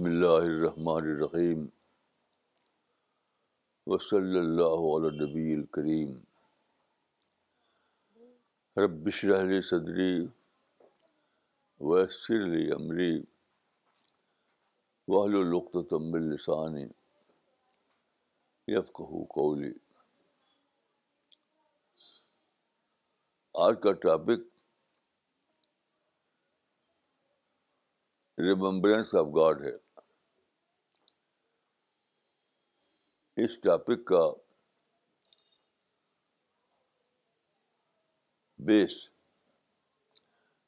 بسم اللہ الرحیم وصلی اللّہ علبی الکریم رب شرح صدری وسر علی عمری تمب السانی یفقو قولی آج کا ٹاپک ریممبرنس آف گاڈ ہے اس ٹاپک کا بیس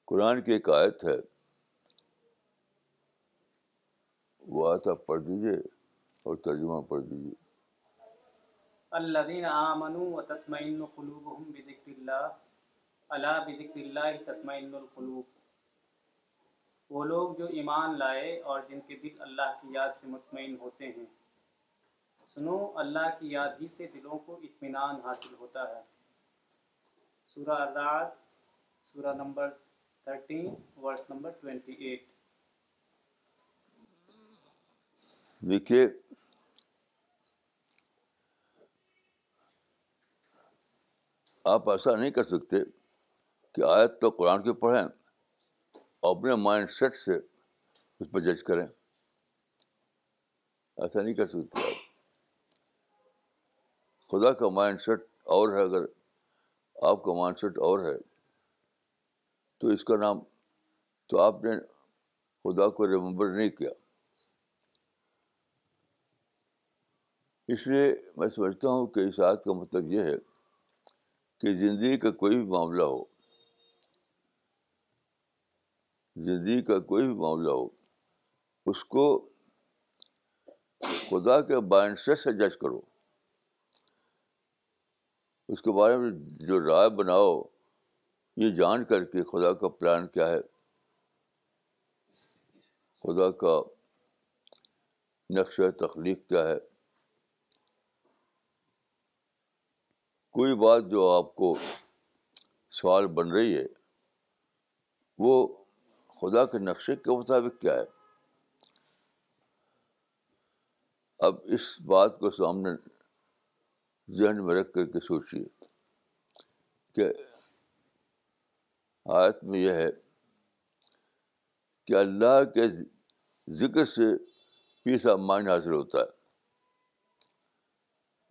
قرآن کی ایک آیت ہے وہ آیت آپ پڑھ دیجیے اور ترجمہ پڑھ دیجیے الذين امنوا وتطمئن قلوبهم بذكر الله الا بذكر الله تطمئن القلوب وہ لوگ جو ایمان لائے اور جن کے دل اللہ کی یاد سے مطمئن ہوتے ہیں سنو اللہ کی یاد ہی سے دلوں کو اطمینان حاصل ہوتا ہے سورہ سورہ نمبر نمبر ورس دیکھیے آپ ایسا نہیں کر سکتے کہ آیت تو قرآن کی پڑھیں اور اپنے مائنڈ سیٹ سے اس پہ جج کریں ایسا نہیں کر سکتے آپ خدا کا مائنڈ سیٹ اور ہے اگر آپ کا مائنڈ سیٹ اور ہے تو اس کا نام تو آپ نے خدا کو ریممبر نہیں کیا اس لیے میں سمجھتا ہوں کہ اس آیت کا مطلب یہ ہے کہ زندگی کا کوئی بھی معاملہ ہو زندگی کا کوئی بھی معاملہ ہو اس کو خدا کے بائنڈ سیٹ سے جج کرو اس کے بارے میں جو رائے بناؤ یہ جان کر کے خدا کا پلان کیا ہے خدا کا نقشہ تخلیق کیا ہے کوئی بات جو آپ کو سوال بن رہی ہے وہ خدا کے نقشے کے مطابق کیا ہے اب اس بات کو سامنے ذہن میں رکھ کر کے سوچیے کہ آیت میں یہ ہے کہ اللہ کے ذکر سے پیسا مائنڈ حاصل ہوتا ہے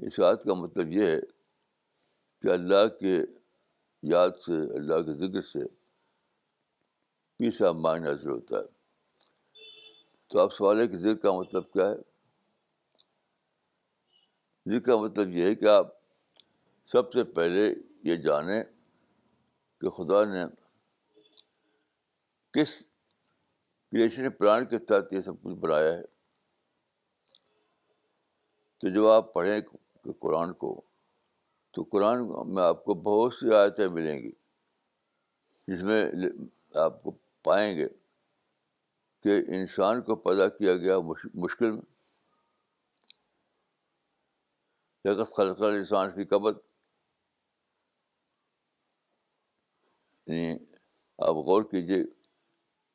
اس آیت کا مطلب یہ ہے کہ اللہ کے یاد سے اللہ کے ذکر سے آف مائنڈ حاصل ہوتا ہے تو آپ سوال ہے کہ ذکر کا مطلب کیا ہے جس کا مطلب یہ ہے کہ آپ سب سے پہلے یہ جانیں کہ خدا نے کس کریشن پران کے تحت یہ سب کچھ بنایا ہے تو جب آپ پڑھیں قرآن کو تو قرآن میں آپ کو بہت سی آیتیں ملیں گی جس میں آپ کو پائیں گے کہ انسان کو پیدا کیا گیا مشکل میں جگہ خلق انسان کی قبل یعنی آپ غور کیجیے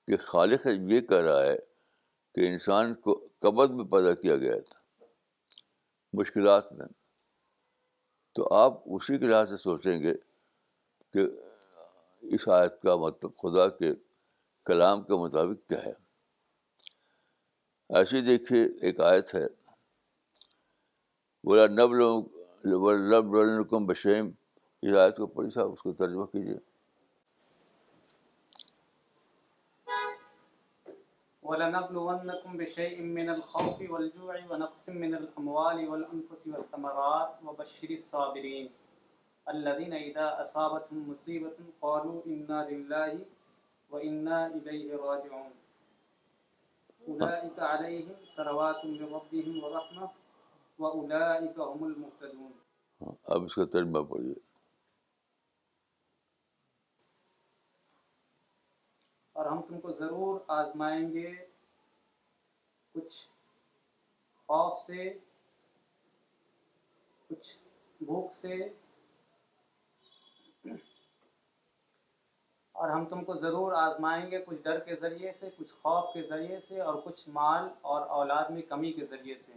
کہ خالق یہ کہہ رہا ہے کہ انسان کو قبر میں پیدا کیا گیا تھا مشکلات میں تو آپ اسی کے لحاظ سے سوچیں گے کہ اس آیت کا مطلب خدا کے کلام کے مطابق کیا ہے ایسی دیکھیے ایک آیت ہے بولا نب لوگوں کو بشیم اس آیت کو پڑھی صاحب اس کو ترجمہ کیجیے وَلَنَبْلُوَنَّكُمْ بِشَيْءٍ مِّنَ الْخَوْفِ وَالْجُوعِ وَنَقْسٍ مِّنَ الْأَمْوَالِ وَالْأَنفُسِ وَالْثَمَرَاتِ وَبَشِّرِ الصَّابِرِينَ الَّذِينَ إِذَا أَصَابَتْهُمْ مُصِيبَةٌ قَالُوا إِنَّا لِلَّهِ وَإِنَّا إِلَيْهِ رَاجِعُونَ أُولَئِكَ عَلَيْهِمْ صَلَوَاتٌ مِّن رَّبِّهِمْ وَرَحْمَةٌ اب اس کا ترجمہ پڑھیے اور ہم تم کو ضرور آزمائیں گے کچھ خوف سے کچھ بھوک سے اور ہم تم کو ضرور آزمائیں گے کچھ ڈر کے ذریعے سے کچھ خوف کے ذریعے سے اور کچھ مال اور اولاد میں کمی کے ذریعے سے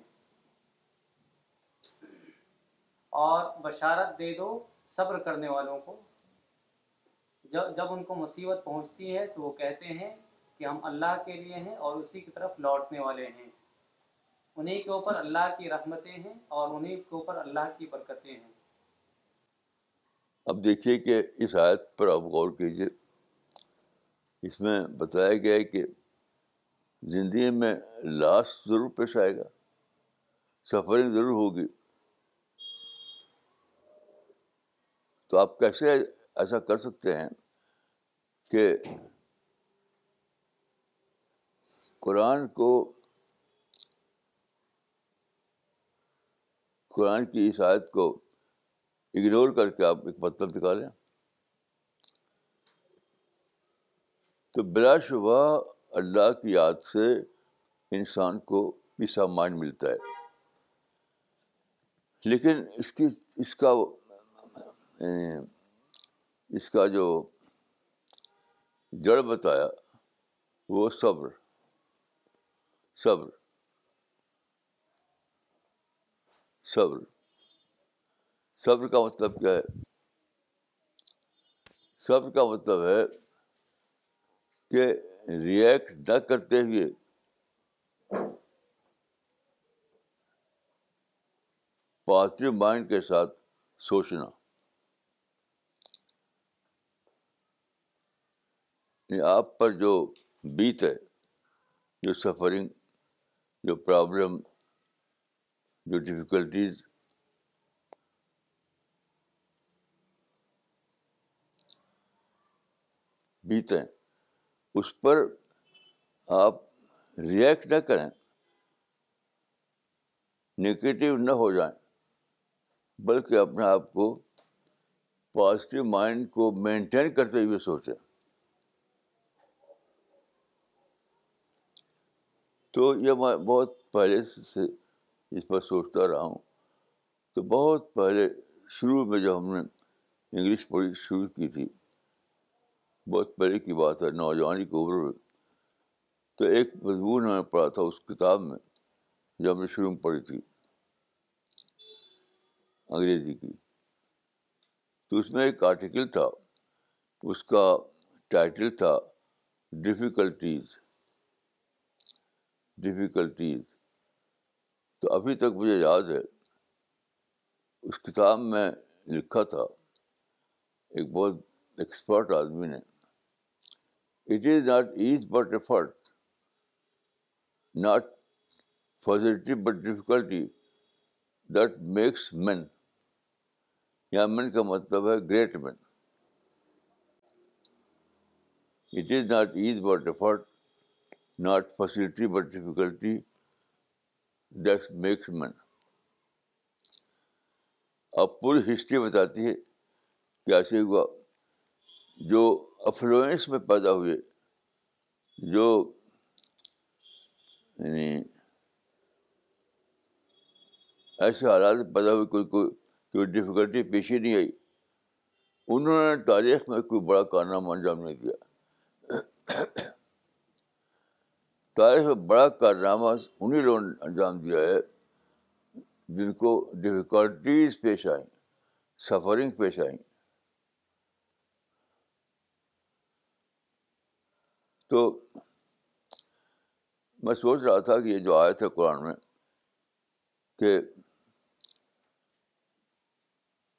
اور بشارت دے دو صبر کرنے والوں کو جب جب ان کو مصیبت پہنچتی ہے تو وہ کہتے ہیں کہ ہم اللہ کے لیے ہیں اور اسی کی طرف لوٹنے والے ہیں انہیں کے اوپر اللہ کی رحمتیں ہیں اور انہیں کے اوپر اللہ کی برکتیں ہیں اب دیکھیے کہ اس آیت پر آپ غور کیجیے اس میں بتایا گیا ہے کہ زندگی میں لاسٹ ضرور پیش آئے گا سفرنگ ضرور ہوگی تو آپ کیسے ایسا کر سکتے ہیں کہ قرآن کو قرآن کی آیت کو اگنور کر کے آپ ایک مطلب نکالیں تو بلا شبہ اللہ کی یاد سے انسان کو پیسا مائنڈ ملتا ہے لیکن اس کی اس کا یعنی اس کا جو جڑ بتایا وہ صبر صبر صبر صبر کا مطلب کیا ہے صبر کا مطلب ہے کہ ریئیکٹ نہ کرتے ہوئے پازیٹیو مائنڈ کے ساتھ سوچنا یعنی آپ پر جو بیت ہے جو سفرنگ جو پرابلم جو ڈفیکلٹیز بیتیں اس پر آپ ریئیکٹ نہ کریں نگیٹیو نہ ہو جائیں بلکہ اپنے آپ کو پازیٹیو مائنڈ کو مینٹین کرتے ہوئے سوچے تو یہ میں بہت پہلے سے اس پر سوچتا رہا ہوں تو بہت پہلے شروع میں جو ہم نے انگلش پڑھی شروع کی تھی بہت پہلے کی بات ہے نوجوانی کی عمر میں تو ایک مضمون ہم نے پڑھا تھا اس کتاب میں جو ہم نے شروع میں پڑھی تھی انگریزی کی تو اس میں ایک آرٹیکل تھا اس کا ٹائٹل تھا ڈفیکلٹیز ڈفیکلٹیز تو ابھی تک مجھے یاد ہے اس کتاب میں لکھا تھا ایک بہت ایکسپرٹ آدمی نے it is not ease but effort not positive but difficulty that makes men یا مین کا مطلب ہے great men it is not ease but effort not facility but difficulty that makes men اب پوری ہسٹری بتاتی ہے کیسے ہوا جو افلوئنس میں پیدا ہوئے جو یعنی ایسے حالات پیدا ہوئے کوئی کوئی کوئی پیش پیشی نہیں آئی انہوں نے تاریخ میں کوئی بڑا کارنامہ انجام نہیں دیا تاریخ میں بڑا کارنامہ انہیں لوگوں نے انجام دیا ہے جن کو ڈفیکلٹیز پیش آئیں سفرنگ پیش آئیں تو میں سوچ رہا تھا کہ یہ جو آئے تھے قرآن میں کہ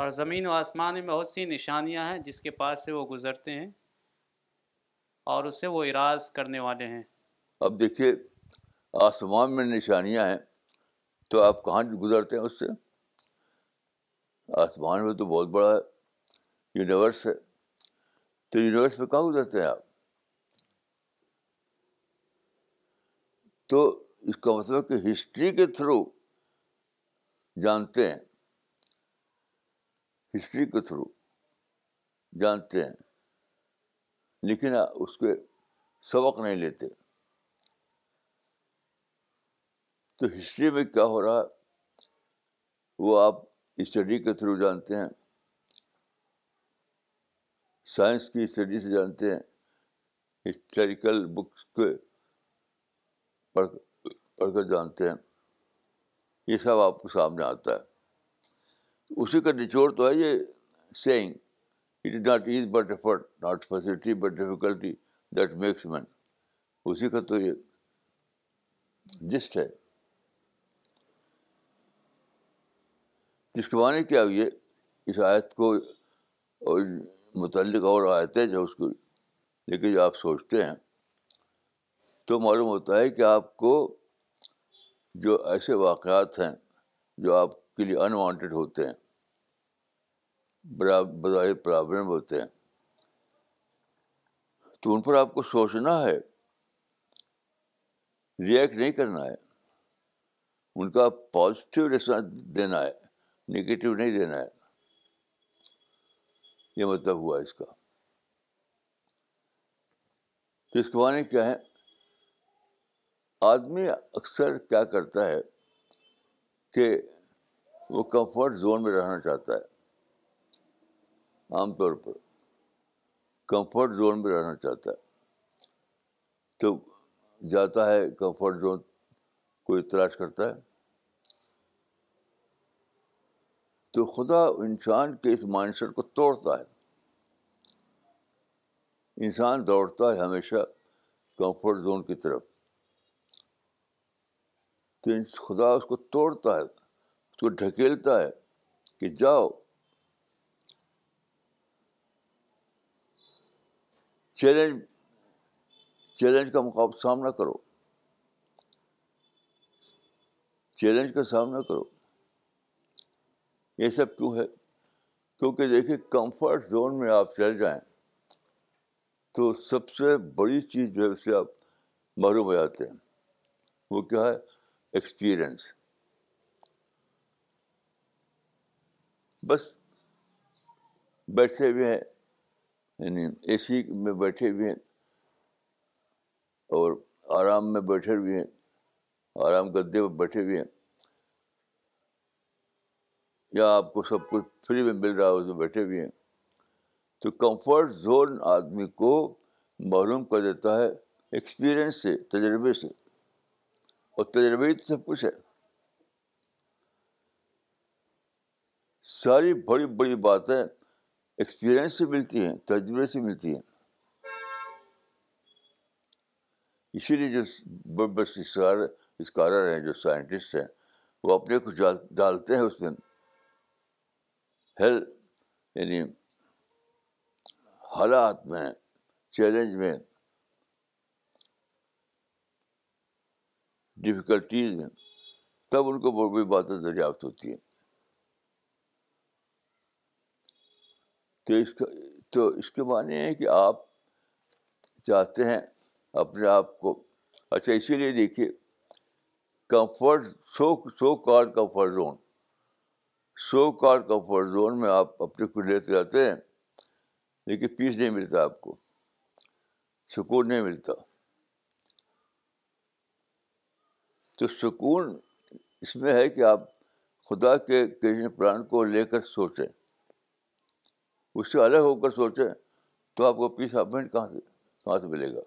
اور زمین و آسمان میں بہت سی نشانیاں ہیں جس کے پاس سے وہ گزرتے ہیں اور اسے وہ اراض کرنے والے ہیں اب دیکھیے آسمان میں نشانیاں ہیں تو آپ کہاں گزرتے ہیں اس سے آسمان میں تو بہت بڑا یونیورس ہے تو یونیورس میں کہاں گزرتے ہیں آپ تو اس کا مطلب کہ ہسٹری کے تھرو جانتے ہیں ہسٹری کے تھرو جانتے ہیں لیکن اس کے سبق نہیں لیتے تو ہسٹری میں کیا ہو رہا ہے وہ آپ اسٹڈی کے تھرو جانتے ہیں سائنس کی اسٹڈی سے جانتے ہیں ہسٹوریکل بکس کے پڑھ پڑھ کر جانتے ہیں یہ سب آپ کے سامنے آتا ہے اسی کا نچوڑ تو ہے یہ saying it is not ease but effort not facility but difficulty that makes man اسی کا تو یہ جسٹ ہے جس کے معنی کیا ہے اس آیت کو اور متعلق اور آیتیں جو اس کو لے کے جو آپ سوچتے ہیں تو معلوم ہوتا ہے کہ آپ کو جو ایسے واقعات ہیں جو آپ کے لیے انوانٹیڈ ہوتے ہیں براب پرابلم ہوتے ہیں تو ان پر آپ کو سوچنا ہے ریئیکٹ نہیں کرنا ہے ان کا پازیٹیو ریسپانس دینا ہے نگیٹو نہیں دینا ہے یہ مطلب ہوا اس کا تو اس کے معنی کیا ہے آدمی اکثر کیا کرتا ہے کہ وہ کمفرٹ زون میں رہنا چاہتا ہے عام طور پر کمفرٹ زون میں رہنا چاہتا ہے تو جاتا ہے کمفرٹ زون کوئی تلاش کرتا ہے تو خدا انسان کے اس سیٹ کو توڑتا ہے انسان دوڑتا ہے ہمیشہ کمفرٹ زون کی طرف تو خدا اس کو توڑتا ہے اس کو ڈھکیلتا ہے کہ جاؤ چیلنج چیلنج کا مقابلہ سامنا کرو چیلنج کا سامنا کرو یہ سب کیوں ہے کیونکہ دیکھیے کمفرٹ زون میں آپ چل جائیں تو سب سے بڑی چیز جو ہے اس سے آپ معروف ہو جاتے ہیں وہ کیا ہے ایکسپیرئنس بس بیٹھے ہوئے ہیں یعنی اے سی میں بیٹھے بھی ہیں اور آرام میں بیٹھے بھی ہیں آرام گدے پر بیٹھے بھی ہیں یا آپ کو سب کچھ فری میں مل رہا ہے اس میں بیٹھے بھی ہیں تو کمفرٹ زون آدمی کو معلوم کر دیتا ہے ایکسپیرئنس سے تجربے سے اور تجربے تو سب کچھ ہے ساری بڑی بڑی باتیں ایکسپیرئنس سے ملتی ہیں تجربے سے ملتی ہے اسی لیے جو بڑے بڑے اسکار اسکالر ہیں جو سائنٹسٹ ہیں وہ اپنے کو ڈالتے ہیں اس میں ہیل یعنی حالات میں چیلنج میں ڈفیکلٹیز میں تب ان کو بڑی بڑی باتیں دریافت ہوتی ہیں تو اس کا تو اس کے معنی ہے کہ آپ چاہتے ہیں اپنے آپ کو اچھا اسی لیے دیکھیے comfort so so called comfort zone so called comfort zone میں آپ اپنے کو لیتے جاتے ہیں لیکن پیس نہیں ملتا آپ کو سکون نہیں ملتا تو سکون اس میں ہے کہ آپ خدا کے کرشن پران کو لے کر سوچیں اس سے الگ ہو کر سوچیں تو آپ کو پیس آف مائنڈ کہاں سے کہاں سے ملے گا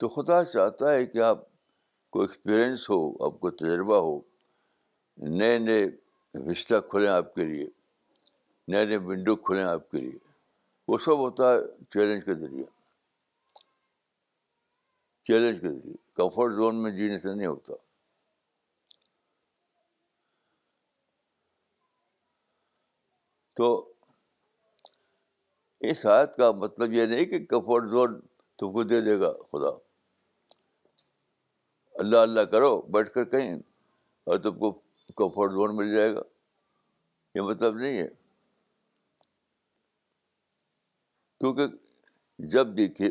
تو خدا چاہتا ہے کہ آپ کو ایکسپیرئنس ہو آپ کو تجربہ ہو نئے نئے رشتہ کھلیں آپ کے لیے نئے نئے ونڈو کھلیں آپ کے لیے وہ سب ہوتا ہے چیلنج کے ذریعے چیلنج کے ذریعے کمفرٹ زون میں جینے سے نہیں ہوتا تو اس حایت کا مطلب یہ نہیں کہ کمفرٹ زون تم کو دے دے گا خدا اللہ اللہ کرو بیٹھ کر کہیں اور تم کو کمفرٹ زون مل جائے گا یہ مطلب نہیں ہے کیونکہ جب دیکھیے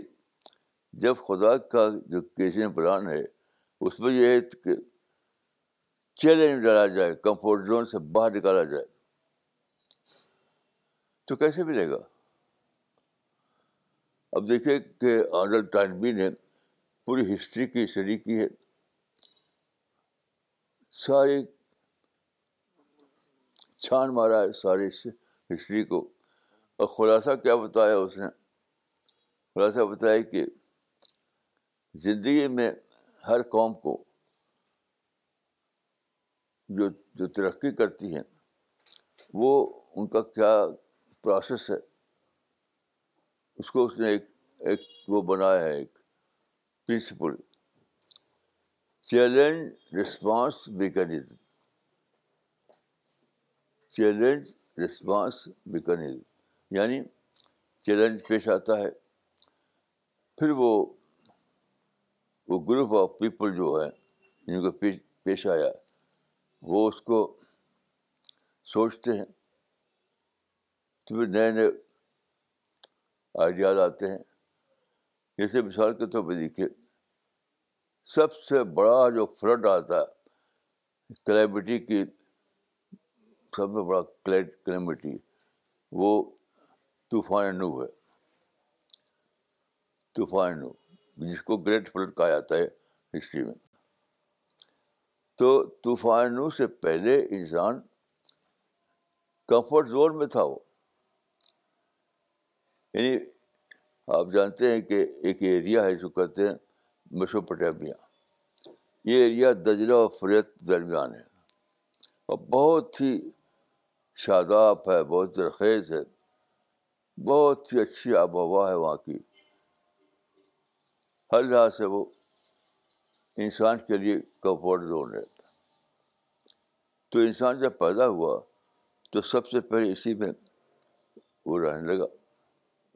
جب خدا کا جو کیسری پلان ہے اس میں یہ ہے کہ چیلنج ڈالا جائے کمفرٹ زون سے باہر نکالا جائے تو کیسے ملے گا اب دیکھیے کہ آن الطالبی نے پوری ہسٹری کی اسٹڈی کی ہے ساری چھان مارا ہے ساری ہسٹری کو اور خلاصہ کیا بتایا اس نے خلاصہ بتایا کہ زندگی میں ہر قوم کو جو جو ترقی کرتی ہے وہ ان کا کیا پروسیس ہے اس کو اس نے ایک ایک وہ بنایا ہے ایک principle challenge response mechanism challenge response mechanism یعنی چیلنج پیش آتا ہے پھر وہ گروپ آف پیپل جو ہے یعنی جن کو پیش آیا وہ اس کو سوچتے ہیں تو پھر نئے نئے آئیڈیاز آتے ہیں جیسے مثال کے طور پہ دیکھیے سب سے بڑا جو فلڈ آتا ہے کلیمٹی کی سب سے بڑا کلیٹ وہ وہ نو ہے طوفان نو جس کو گریٹ فلڈ کہا جاتا ہے ہسٹری میں تو طوفان نو سے پہلے انسان کمفرٹ زون میں تھا وہ یعنی آپ جانتے ہیں کہ ایک ایریا ہے جو کہتے ہیں بشرو یہ ایریا دجلہ اور فریت درمیان ہے اور بہت ہی شاداب ہے بہت درخیز ہے بہت ہی اچھی آب و ہوا ہے وہاں کی ہر لحاظ سے وہ انسان کے لیے کمفرٹ زون ہے تو انسان جب پیدا ہوا تو سب سے پہلے اسی میں وہ رہنے لگا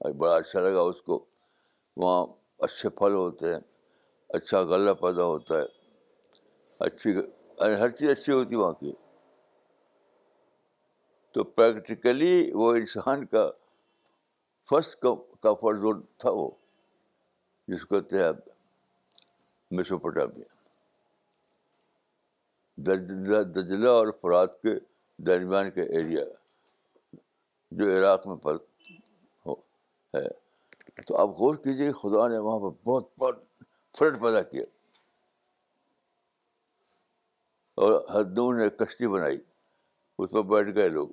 اور بڑا اچھا لگا اس کو وہاں اچھے پھل ہوتے ہیں اچھا غلہ پیدا ہوتا ہے اچھی یعنی ہر چیز اچھی ہوتی وہاں کی تو پریکٹیکلی وہ انسان کا فرسٹ کا زون تھا وہ جس کو کہتے ہیں پٹاپیا دجلہ اور فرات کے درمیان کے ایریا جو عراق میں ہے تو آپ غور کیجیے خدا نے وہاں پہ بہت بہت فرٹ پیدا کیا اور حد نے کشتی بنائی اس پر بیٹھ گئے لوگ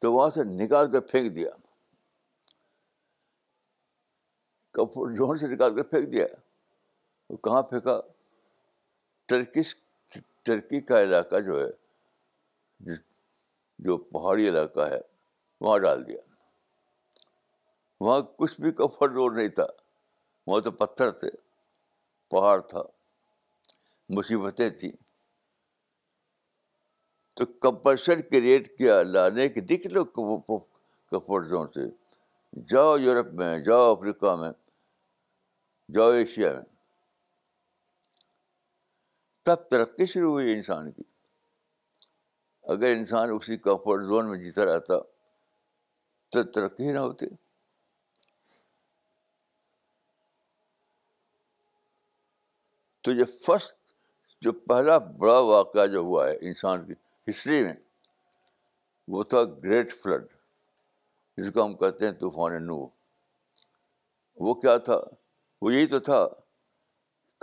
تو وہاں سے نکال کر پھینک دیا کمفرٹ جوہر سے نکال کر پھینک دیا وہ کہاں پھینکا ٹرکش ٹرکی کا علاقہ جو ہے جو پہاڑی علاقہ ہے وہاں ڈال دیا وہاں کچھ بھی کمفرٹ زون نہیں تھا وہاں تو پتھر تھے پہاڑ تھا مصیبتیں تھیں تو کمپلشن کریٹ کیا نے کہ دکھ لو کمفرٹ زون سے جاؤ یورپ میں جاؤ افریقہ میں جاؤ ایشیا میں تب ترقی شروع ہوئی انسان کی اگر انسان اسی کمفرٹ زون میں جیتا رہتا تو ترقی نہ ہوتی تو یہ فسٹ جو پہلا بڑا واقعہ جو ہوا ہے انسان کی ہسٹری میں وہ تھا گریٹ فلڈ جس کو ہم کہتے ہیں طوفان نو وہ کیا تھا وہ یہی تو تھا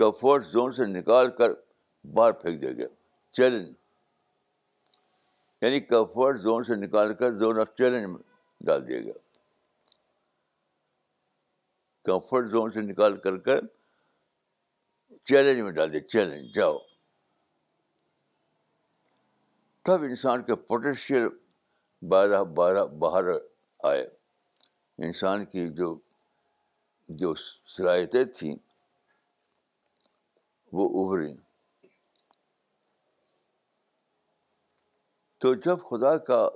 کمفرٹ زون سے نکال کر باہر پھینک دیا گیا چیلنج یعنی کمفرٹ زون سے نکال کر زون آف چیلنج میں ڈال دیا گیا کمفرٹ زون سے نکال کر کر چیلنج میں ڈال دیا چیلنج جاؤ تب انسان کے پوٹینشیل بارہ بارہ باہر آئے انسان کی جو جو صلاحیتیں تھیں وہ ابھری تو جب خدا کا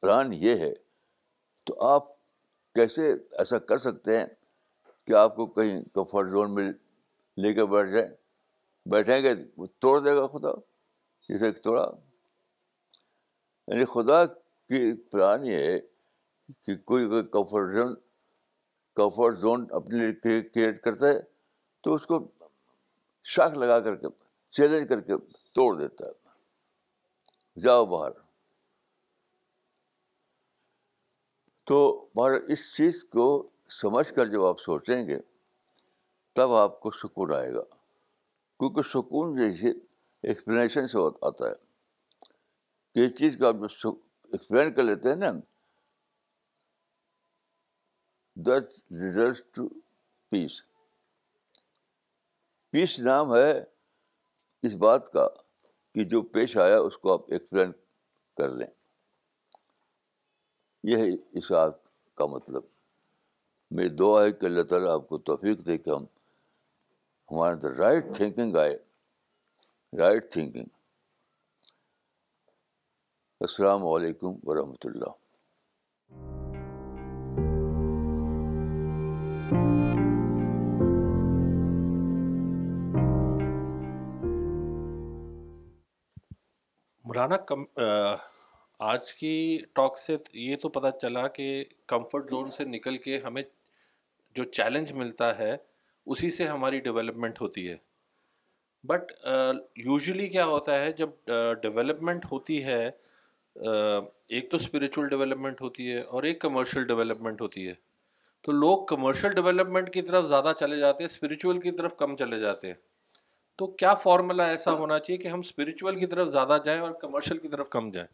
پلان یہ ہے تو آپ کیسے ایسا کر سکتے ہیں کہ آپ کو کہیں کمفرٹ زون میں لے کے بیٹھ جائیں بیٹھیں گے وہ توڑ دے گا خدا جیسے توڑا یعنی خدا کی پلان یہ ہے کہ کوئی اگر کمفرٹ زون کمفرٹ زون اپنے لیے کریٹ کرتا ہے تو اس کو شاخ لگا کر کے چیلنج کر کے توڑ دیتا ہے جاؤ باہر تو اس چیز کو سمجھ کر جب آپ سوچیں گے تب آپ کو سکون آئے گا کیونکہ سکون جیسے ایکسپلینیشن سے آتا ہے کہ اس چیز کو آپ جو ایکسپلین کر لیتے ہیں نا the result to peace peace نام ہے اس بات کا کہ جو پیش آیا اس کو آپ ایکسپلین کر لیں یہ ہے اس بات کا مطلب میری دعا ہے کہ اللہ تعالیٰ آپ کو توفیق دے کے ہمارے اندر رائٹ تھنکنگ آئے رائٹ تھنکنگ السلام علیکم ورحمۃ اللہ مولانا کم آج کی ٹاک سے یہ تو پتہ چلا کہ کمفرٹ زون سے نکل کے ہمیں جو چیلنج ملتا ہے اسی سے ہماری ڈیولپمنٹ ہوتی ہے بٹ یوزلی uh, کیا ہوتا ہے جب ڈیولپمنٹ uh, ہوتی ہے uh, ایک تو اسپریچول ڈیولپمنٹ ہوتی ہے اور ایک کمرشل ڈیولپمنٹ ہوتی ہے تو لوگ کمرشل ڈیولپمنٹ کی طرف زیادہ چلے جاتے ہیں اسپریچول کی طرف کم چلے جاتے ہیں تو کیا فارمولا ایسا ہونا چاہیے کہ ہم اسپریچول کی طرف زیادہ جائیں اور کمرشل کی طرف کم جائیں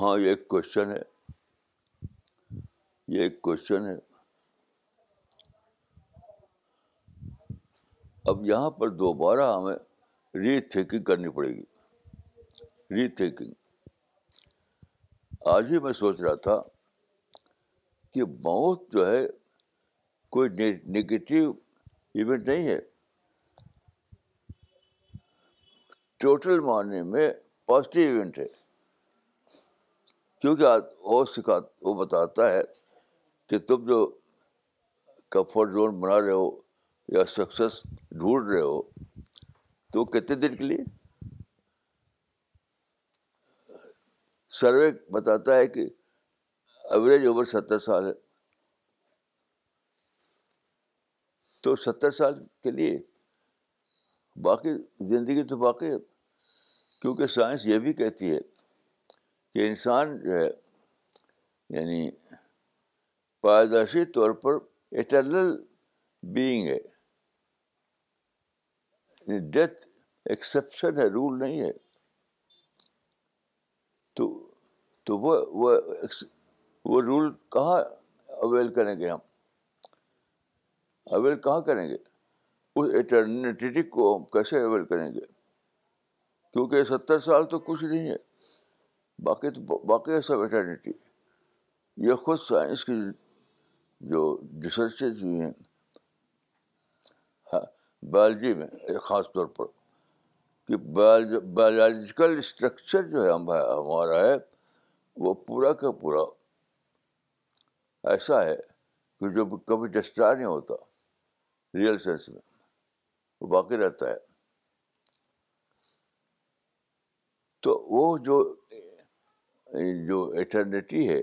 ہاں یہ ایک کوشچن ہے یہ ایک کوشچن ہے اب یہاں پر دوبارہ ہمیں ری تھنکنگ کرنی پڑے گی ری تھنکنگ آج ہی میں سوچ رہا تھا کہ موت جو ہے کوئی نگیٹو ایونٹ نہیں ہے ٹوٹل معنی میں پازیٹیو ایونٹ ہے کیونکہ سکھا وہ بتاتا ہے کہ تم جو کمفرٹ زون بنا رہے ہو یا سکسیس ڈھونڈ رہے ہو تو کتنے دن کے لیے سروے بتاتا ہے کہ ایوریج اوور ستر سال ہے تو ستر سال کے لیے باقی زندگی تو باقی ہے کیونکہ سائنس یہ بھی کہتی ہے کہ انسان جو ہے یعنی پائیداشی طور پر اٹرنل بینگ ہے ڈیتھ ایکسیپشن ہے رول نہیں ہے تو تو وہ وہ وہ رول کہاں اویل کریں گے ہم اویل کہاں کریں گے اس اٹرنیٹی کو ہم کیسے اویل کریں گے کیونکہ ستر سال تو کچھ نہیں ہے باقی تو باقی سب اٹرنیٹی یہ خود سائنس کی جو ریسرچز ہوئی ہیں ہاں۔ بایولوجی میں خاص طور پر کہ بایولوجیکل اسٹرکچر جو ہے ہمارا ہے وہ پورا کا پورا ایسا ہے کہ جو کبھی ڈسٹار نہیں ہوتا ریئل سینس میں وہ باقی رہتا ہے تو وہ جو ایٹرنیٹی ہے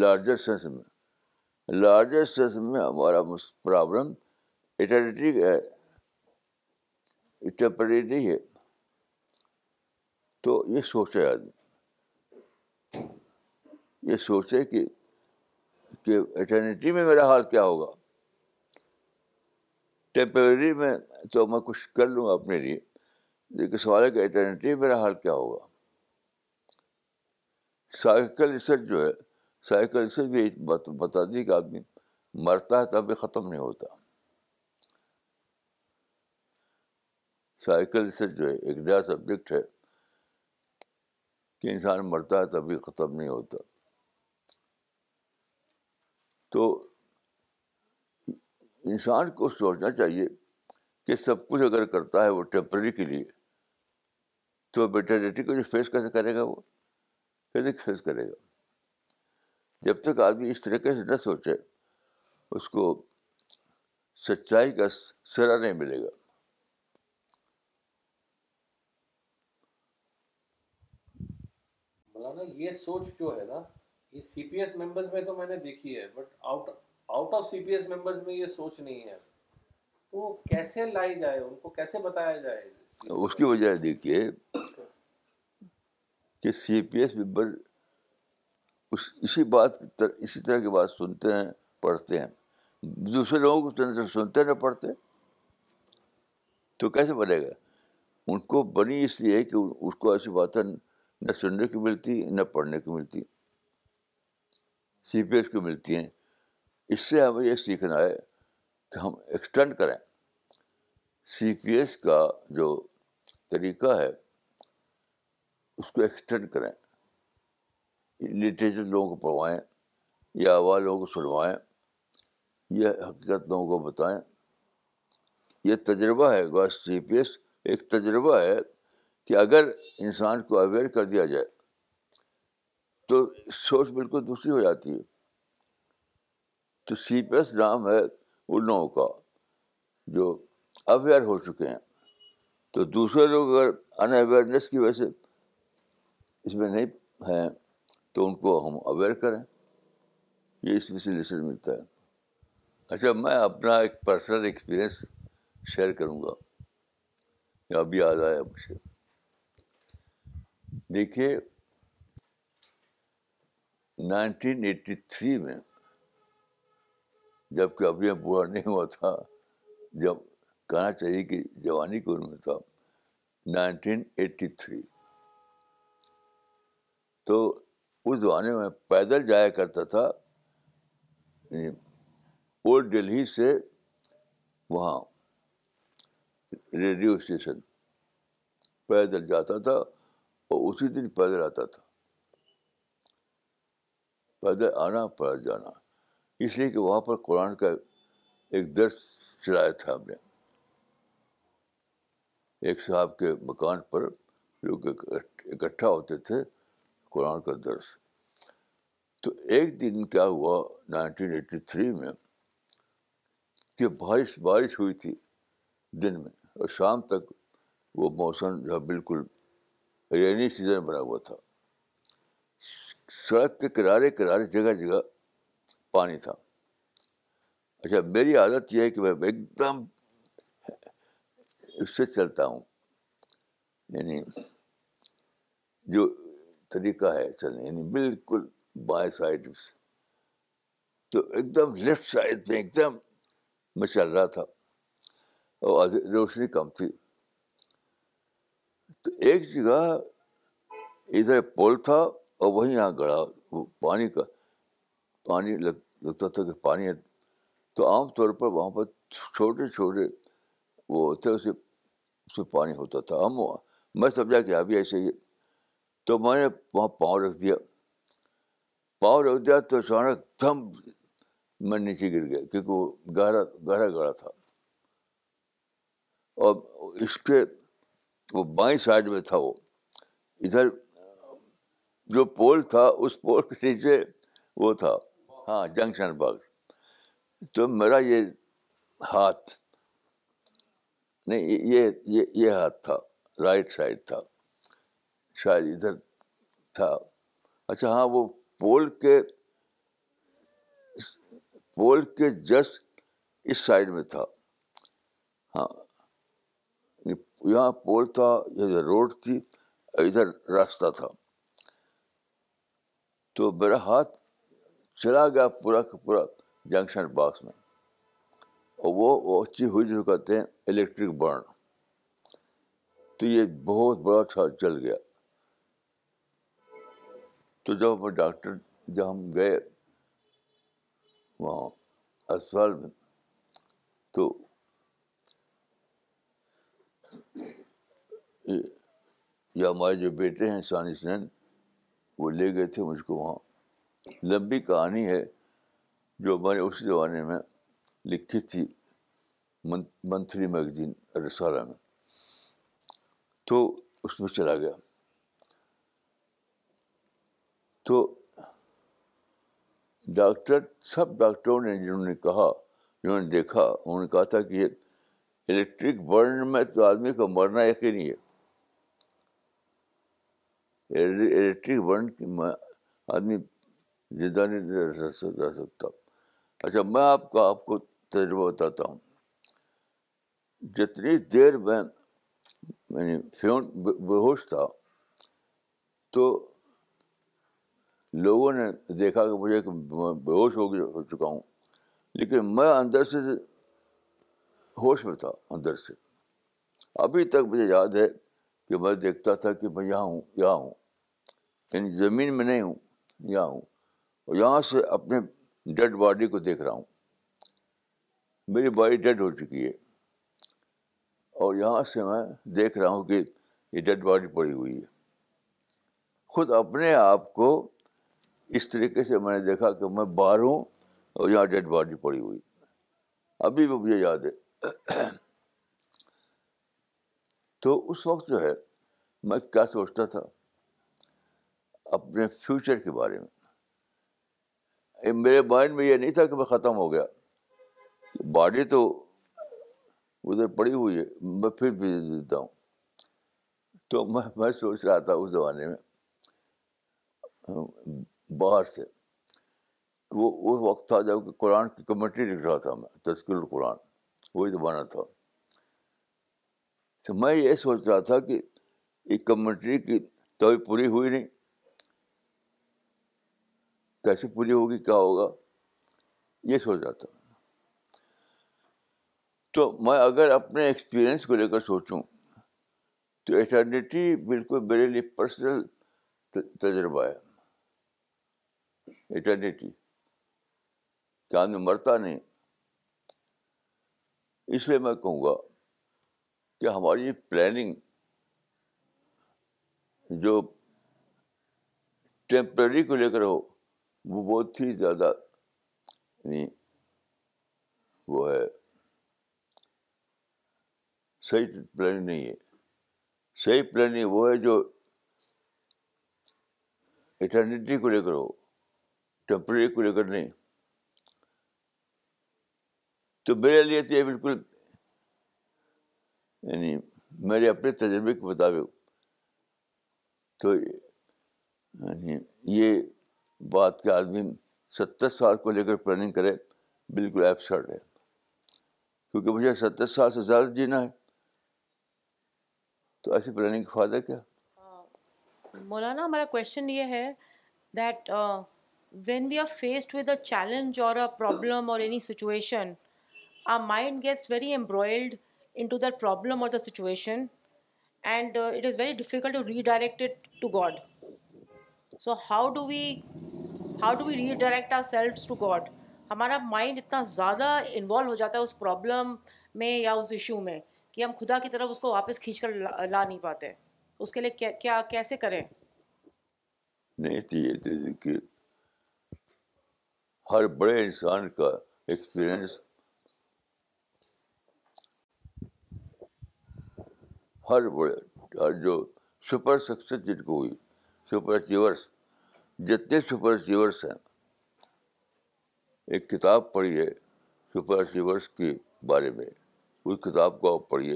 لارجسٹ سینس میں لارجسٹ سینس میں ہمارا پرابلم اٹرنیٹی نہیں ہے تو یہ سوچا ہے آدمی یہ سوچے کہ اٹرنیٹی میں میرا حال کیا ہوگا ٹیمپرری میں تو میں کچھ کر لوں گا اپنے لیے لیکن سوال ہے کہ اٹرنیٹی میں میرا حال کیا ہوگا سائیکل ریسرچ جو ہے سائیکل ریسرچ بھی بتا دی کہ آدمی مرتا ہے تب بھی ختم نہیں ہوتا سائیکل سے جو ہے ایک نیا سبجیکٹ ہے کہ انسان مرتا ہے تبھی ختم نہیں ہوتا تو انسان کو سوچنا چاہیے کہ سب کچھ اگر کرتا ہے وہ ٹیمپرری کے لیے تو بیٹرٹی کو جو فیس کیسے کرے گا وہ کیسے فیس کرے گا جب تک آدمی اس طریقے سے نہ سوچے اس کو سچائی کا سرا نہیں ملے گا نا یہ سوچ جو ہے نا یہ سی پی ایس ممبرز میں تو میں نے دیکھی ہے but out out of C P S members میں یہ سوچ نہیں ہے تو کیسے لائی جائے ان کو کیسے بتایا جائے اس کی وجہ دیکھیے کہ سی پی ایس ممبر اس اسی بات اسی طرح کی بات سنتے ہیں پڑھتے ہیں دوسرے لوگوں کو سنتے ہیں سنتے ہیں پڑھتے ہیں تو کیسے بنے گا ان کو بنی اس لیے کہ اس کو ایسی باتیں نہ سننے کی ملتی نہ پڑھنے کی ملتی سی پی ایس کو ملتی ہیں اس سے ہمیں یہ سیکھنا ہے کہ ہم ایکسٹینڈ کریں سی پی ایس کا جو طریقہ ہے اس کو ایکسٹینڈ کریں لٹریچر لوگوں کو پڑھوائیں یا لوگوں کو سنوائیں یہ حقیقت لوگوں کو بتائیں یہ تجربہ ہے گوشت سی پی ایس ایک تجربہ ہے کہ اگر انسان کو اویئر کر دیا جائے تو سوچ بالکل دوسری ہو جاتی ہے تو سی ایس نام ہے ان لوگوں کا جو اویئر ہو چکے ہیں تو دوسرے لوگ اگر ان اویئرنیس کی وجہ سے اس میں نہیں ہیں تو ان کو ہم اویئر کریں یہ اس میں سے لیسن ملتا ہے اچھا میں اپنا ایک پرسنل ایکسپیرئنس شیئر کروں گا ابھی یاد آیا مجھے دیکھیے نائنٹین ایٹی تھری میں جب کہ ابھی پورا نہیں ہوا تھا جب کہنا چاہیے کہ جوانی کی عمر میں تھا نائنٹین ایٹی تھری تو اس زمانے میں پیدل جایا کرتا تھا یعنی اولڈ دہلی سے وہاں ریڈیو اسٹیشن پیدل جاتا تھا اور اسی دن پیدل آتا تھا پیدل آنا پیدل جانا اس لیے کہ وہاں پر قرآن کا ایک درس چلایا تھا ہم نے ایک صاحب کے مکان پر لوگ اکٹھا ہوتے تھے قرآن کا درس تو ایک دن کیا ہوا نائنٹین ایٹی تھری میں کہ بارش بارش ہوئی تھی دن میں اور شام تک وہ موسم جو بالکل رینی سیزن بنا ہوا تھا سڑک کے کنارے کنارے جگہ جگہ پانی تھا اچھا میری عادت یہ ہے کہ میں ایک دم اس سے چلتا ہوں یعنی جو طریقہ ہے چلنے یعنی بالکل بائیں سائڈ تو ایک دم لیفٹ سائڈ پہ ایک دم میں چل رہا تھا اور روشنی کم تھی تو ایک جگہ ادھر پول تھا اور وہیں یہاں گڑا وہ پانی کا پانی لگ لگتا تھا کہ پانی ہے تو عام طور پر وہاں پر چھوٹے چھوٹے وہ ہوتے اسے اس میں پانی ہوتا تھا ہم میں سمجھا کہ ابھی ایسے ہی تو میں نے وہاں پاؤں رکھ دیا پاؤں رکھ دیا تو اچانک دم میں نیچے گر گیا کیونکہ وہ گہرا گہرا گڑا تھا اور اس کے وہ بائیں سائڈ میں تھا وہ ادھر جو پول تھا اس پول کے نیچے وہ تھا ہاں جنکشن باغ تو میرا یہ ہاتھ نہیں یہ یہ ہاتھ تھا رائٹ سائڈ تھا شاید ادھر تھا اچھا ہاں وہ پول کے پول کے جسٹ اس سائڈ میں تھا ہاں یہاں پول تھا روڈ تھی ادھر راستہ تھا تو میرا ہاتھ چلا گیا پورا پورا کا جنکشن باکس میں اور وہ اچھی کہتے ہیں الیکٹرک برن تو یہ بہت بڑا تھا چل گیا تو جب ہم ڈاکٹر جب ہم گئے وہاں اسپتال میں تو یا ہمارے جو بیٹے ہیں سانی سنین وہ لے گئے تھے مجھ کو وہاں لمبی کہانی ہے جو ہمارے اس زمانے میں لکھی تھی منتھلی میگزین رسالہ میں تو اس میں چلا گیا تو ڈاکٹر سب ڈاکٹروں نے جنہوں نے کہا جنہوں نے دیکھا انہوں نے کہا تھا کہ الیکٹرک برن میں تو آدمی کا مرنا یقینی ہے الیکٹرک ورن کی میں آدمی زندہ نہیں رہ سکتا اچھا میں آپ کا آپ کو تجربہ بتاتا ہوں جتنی دیر میں یعنی بے ہوش تھا تو لوگوں نے دیکھا کہ مجھے بے ہوش ہو گیا ہو چکا ہوں لیکن میں اندر سے ہوش میں تھا اندر سے ابھی تک مجھے یاد ہے کہ میں دیکھتا تھا کہ میں یہاں ہوں یہاں ہوں یعنی زمین میں نہیں ہوں یہاں ہوں اور یہاں سے اپنے ڈیڈ باڈی کو دیکھ رہا ہوں میری باڈی ڈیڈ ہو چکی ہے اور یہاں سے میں دیکھ رہا ہوں کہ یہ ڈیڈ باڈی پڑی ہوئی ہے خود اپنے آپ کو اس طریقے سے میں نے دیکھا کہ میں باہر ہوں اور یہاں ڈیڈ باڈی پڑی ہوئی ابھی بھی مجھے یاد ہے تو اس وقت جو ہے میں کیا سوچتا تھا اپنے فیوچر کے بارے میں میرے مائنڈ میں یہ نہیں تھا کہ میں ختم ہو گیا باڈی تو ادھر پڑی ہوئی ہے میں پھر بھی دیتا ہوں تو میں میں سوچ رہا تھا اس زمانے میں باہر سے وہ وہ اس وقت تھا جب کہ قرآن کی کمیٹی لکھ رہا تھا میں تشکیل القرآن وہی زمانہ تھا تو میں یہ سوچ رہا تھا کہ ایک کمیٹی کی تو پوری ہوئی نہیں کیسے پوری ہوگی کیا ہوگا یہ سوچ جاتا تو میں اگر اپنے ایکسپیرئنس کو لے کر سوچوں تو ایٹرنیٹی بالکل میرے لیے پرسنل تجربہ ہے ایٹرنیٹی کیا میں مرتا نہیں اس لیے میں کہوں گا کہ ہماری پلاننگ جو ٹیمپرری کو لے کر ہو وہ بہت ہی زیادہ یعنی وہ ہے صحیح پلان نہیں ہے صحیح پلاننگ وہ ہے جو اٹرنیٹی کو لے کر ہو ٹیمپریری کو لے کر نہیں تو میرے لیے تو یہ بالکل یعنی میرے اپنے تجربے کے مطابق تو یعنی یہ بات کے آدمی ستر سال کو لے کر پلاننگ کرے بالکل ایپسرڈ ہے کیونکہ مجھے ستر سال سے زیادہ جینا ہے تو ایسی پلاننگ کا فائدہ کیا مولانا ہمارا کوشچن یہ ہے that when we are faced with a challenge or a problem or any situation a mind gets very embroiled into that problem or the situation and it is very difficult to redirect to God so how do we how do we redirect ourselves to God ہمارا mind اتنا زیادہ involve ہو جاتا ہے اس problem میں یا اس issue میں کہ ہم خدا کی طرف اس کو واپس کھینچ کر لا نہیں پاتے اس کے لیے کیا کیسے کریں نہیں یہ کہ ہر بڑے انسان کا ایکسپیرئنس ہر بڑے جو سپر سکسیز جن کو ہوئی سپر اچیورس جتنے سپر اچیورس ہیں ایک کتاب پڑھیے سپر اچیورس کے بارے میں اس کتاب کو آپ پڑھیے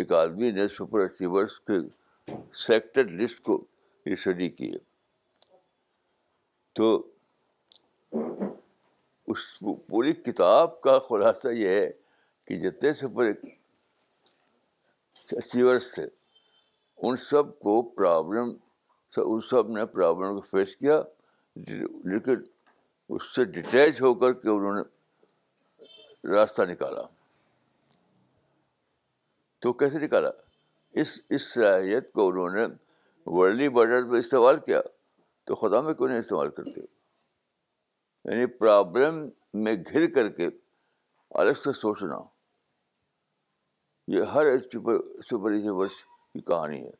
ایک آدمی نے سپر اچیورس کے سیکٹر لسٹ کو اسٹڈی کیے تو اس پوری کتاب کا خلاصہ یہ ہے کہ جتنے سپر اچیورس تھے ان سب کو پرابلم سب ان سب نے پرابلم کو فیس کیا لیکن اس سے ڈٹیچ ہو کر کے انہوں نے راستہ نکالا تو کیسے نکالا اس اس صلاحیت کو انہوں نے ورلی بارڈر پہ استعمال کیا تو خدا میں کیوں نہیں استعمال کرتے یعنی پرابلم میں گھر کر کے الگ سے سوچنا یہ ہر سپر سپر کی کہانی ہے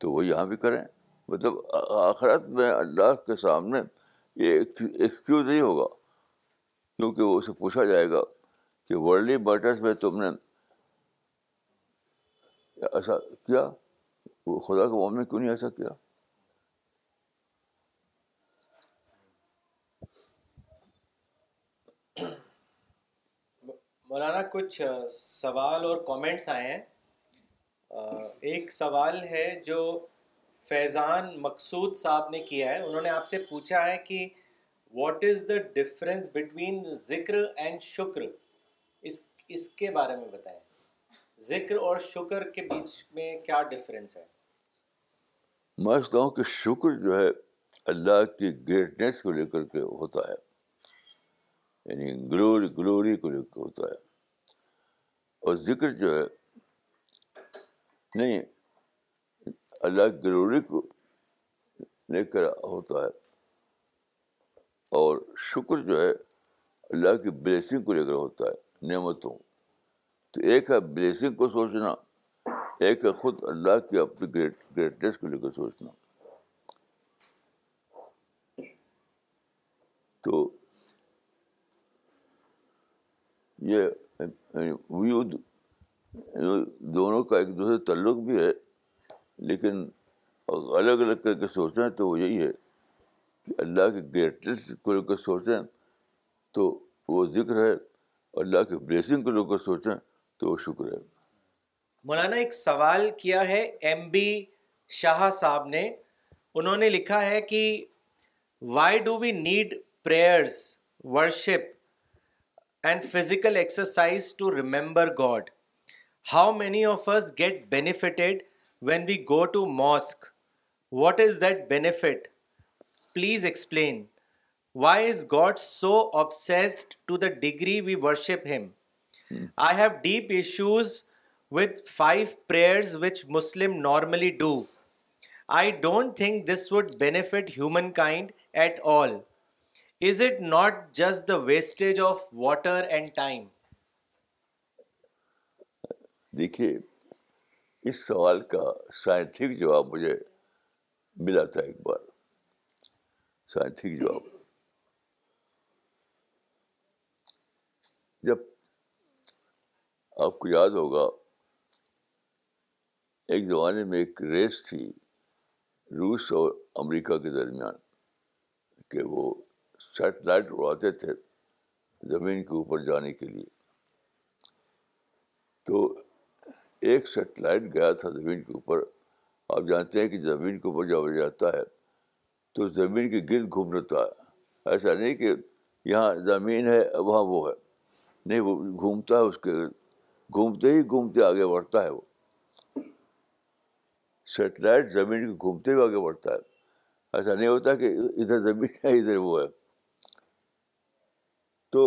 تو وہ یہاں بھی کریں مطلب آخرت میں اللہ کے سامنے یہ ایکسکیوز نہیں ہوگا کیونکہ وہ اسے پوچھا جائے گا کہ ورلڈ میٹرس میں تم نے ایسا کیا وہ خدا کے کو کیوں نہیں ایسا کیا مولانا کچھ سوال اور کامنٹس آئے ہیں ایک سوال ہے جو فیضان مقصود صاحب نے کیا ہے انہوں نے آپ سے پوچھا ہے کہ what is the difference between ذکر اینڈ شکر اس اس کے بارے میں بتائیں ذکر اور شکر کے بیچ میں کیا ڈفرینس ہے میں کہ شکر جو ہے اللہ کی گریٹنیس کو لے کر کے ہوتا ہے یعنی گلوری کو لے کے ہوتا ہے اور ذکر جو ہے نہیں اللہ کی گلوری کو لے کر ہوتا ہے اور شکر جو ہے اللہ کی بلیسنگ کو لے کر ہوتا ہے نعمتوں تو ایک ہے بلیسنگ کو سوچنا ایک ہے خود اللہ کی اپنی گریٹ گریٹنیس کو لے کر سوچنا تو یہ یعنی دونوں کا ایک دوسرے تعلق بھی ہے لیکن الگ الگ کر کے سوچیں تو وہ یہی ہے کہ اللہ کے گریٹنس کو لے کر سوچیں تو وہ ذکر ہے اللہ کی بلیسنگ کو لے کر سوچیں تو وہ شکر ہے مولانا ایک سوال کیا ہے ایم بی شاہ صاحب نے انہوں نے لکھا ہے کہ why do we need prayers worship and physical exercise to remember God How many of us get benefited when we go to mosque? What is that benefit? Please explain. Why is God so obsessed to the degree we worship Him? Hmm. I have deep issues with 5 prayers which Muslims normally do. I don't think this would benefit humankind at all. Is it not just the wastage of water and time? دیکھیے اس سوال کا scientific جواب مجھے ملا تھا ایک بار scientific جواب جب آپ کو یاد ہوگا ایک زمانے میں ایک ریس تھی روس اور امریکہ کے درمیان کہ وہ سیٹلائٹ اڑاتے تھے زمین کے اوپر جانے کے لیے تو ایک سیٹلائٹ گیا تھا زمین کے اوپر آپ جانتے ہیں کہ زمین کے اوپر جب جاتا ہے تو زمین کے گرد گھوم رہتا ہے ایسا نہیں کہ یہاں زمین ہے ہاں ہے ہے وہاں وہ وہ نہیں گھومتا اس کے گھومتے ہی گھومتے آگے بڑھتا ہے وہ سیٹلائٹ زمین کے گھومتے ہی آگے بڑھتا ہے ایسا نہیں ہوتا کہ ادھر زمین ہے ادھر وہ ہے تو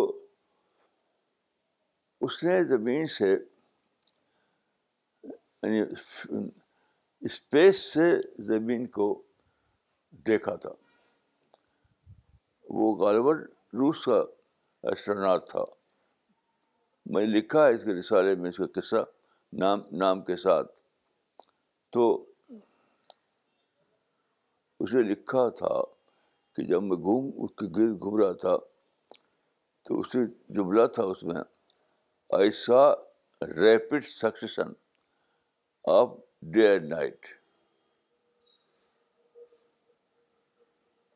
اس نے زمین سے یعنی اسپیس سے زمین کو دیکھا تھا وہ غالباً روس کا شرنا تھا میں لکھا ہے اس کے رسالے میں اس کا قصہ نام نام کے ساتھ تو اسے لکھا تھا کہ جب میں گھوم اس کے گرد گھوم رہا تھا تو اس نے جملہ تھا اس میں ایسا rapid succession of day and night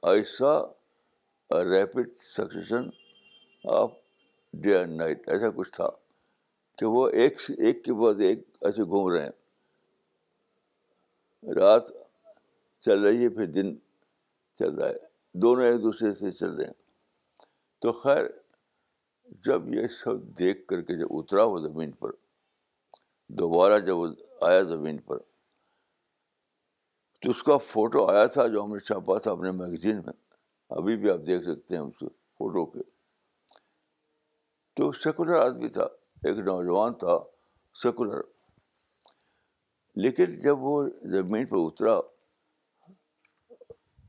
ایسا rapid succession of day and night ایسا کچھ تھا کہ وہ ایک سے ایک کے بعد ایک ایسے گھوم رہے ہیں رات چل رہی ہے پھر دن چل رہا ہے دونوں ایک دوسرے سے چل رہے ہیں تو خیر جب یہ سب دیکھ کر کے جب اترا ہو زمین پر دوبارہ جب وہ آیا زمین پر تو اس کا فوٹو آیا تھا جو ہم نے چھاپا تھا اپنے میگزین میں ابھی بھی آپ دیکھ سکتے ہیں اس فوٹو کے تو سیکولر آدمی تھا ایک نوجوان تھا سیکولر لیکن جب وہ زمین پر اترا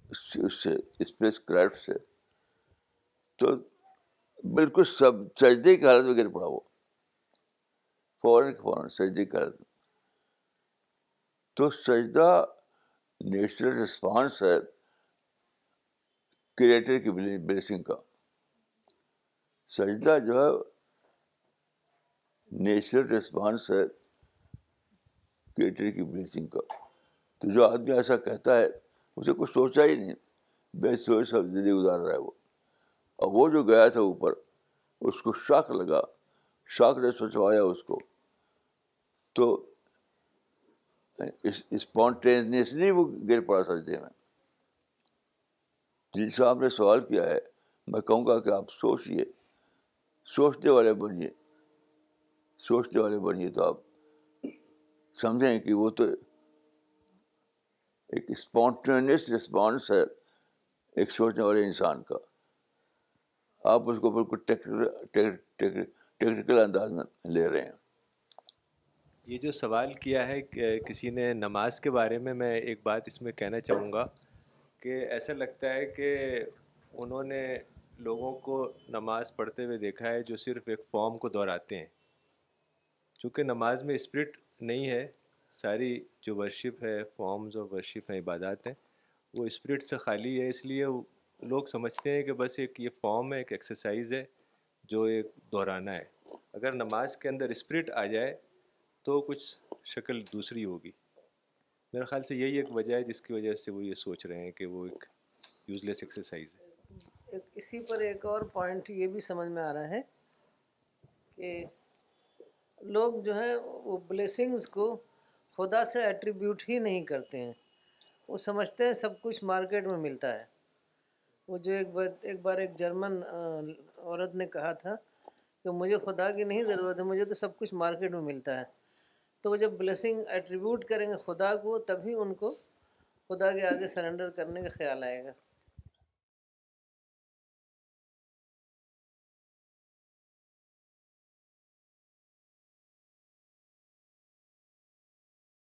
اس سے اسپیس کرافٹ سے تو بالکل سب سجدے کی حالت میں گر پڑا وہ فوراً فوراً سجدے کر تو سجدہ نیچرل رسپانس ہے کریٹر کی بلیسنگ کا سجدہ جو ہے نیچرل رسپانس ہے کریٹر کی بلیسنگ کا تو جو آدمی ایسا کہتا ہے اسے کچھ سوچا ہی نہیں بے سب زندگی گزار رہا ہے وہ اور وہ جو گیا تھا اوپر اس کو شاک لگا شاک نے سوچوایا اس کو تو اسپونٹینسلی میں جن سے آپ نے سوال کیا ہے میں کہوں گا کہ آپ سوچیے سوچنے والے بنیے سوچنے والے بنیے تو آپ سمجھیں کہ وہ تو ایک اسپونٹینس رسپانس ہے ایک سوچنے والے انسان کا آپ اس کو بالکل ٹیکنیکل انداز میں لے رہے ہیں یہ جو سوال کیا ہے کسی نے نماز کے بارے میں میں ایک بات اس میں کہنا چاہوں گا کہ ایسا لگتا ہے کہ انہوں نے لوگوں کو نماز پڑھتے ہوئے دیکھا ہے جو صرف ایک فارم کو دہراتے ہیں چونکہ نماز میں اسپرٹ نہیں ہے ساری جو ورشپ ہے فارمز اور ورشپ ہیں عبادات ہیں وہ اسپرٹ سے خالی ہے اس لیے لوگ سمجھتے ہیں کہ بس ایک یہ فارم ہے ایک ایکسرسائز ہے جو ایک دہرانا ہے اگر نماز کے اندر اسپرٹ آ جائے تو کچھ شکل دوسری ہوگی میرے خیال سے یہی ایک وجہ ہے جس کی وجہ سے وہ یہ سوچ رہے ہیں کہ وہ ایک یوز لیس ایکسرسائز ہے اسی پر ایک اور پوائنٹ یہ بھی سمجھ میں آ رہا ہے کہ لوگ جو ہیں وہ بلیسنگز کو خدا سے ایٹریبیوٹ ہی نہیں کرتے ہیں وہ سمجھتے ہیں سب کچھ مارکیٹ میں ملتا ہے وہ جو ایک ایک بار ایک جرمن عورت نے کہا تھا کہ مجھے خدا کی نہیں ضرورت ہے مجھے تو سب کچھ مارکیٹ میں ملتا ہے تو وہ جب بلیسنگ ایٹریبیوٹ کریں گے خدا کو تبھی ان کو خدا کے آگے سرنڈر کرنے کا خیال آئے گا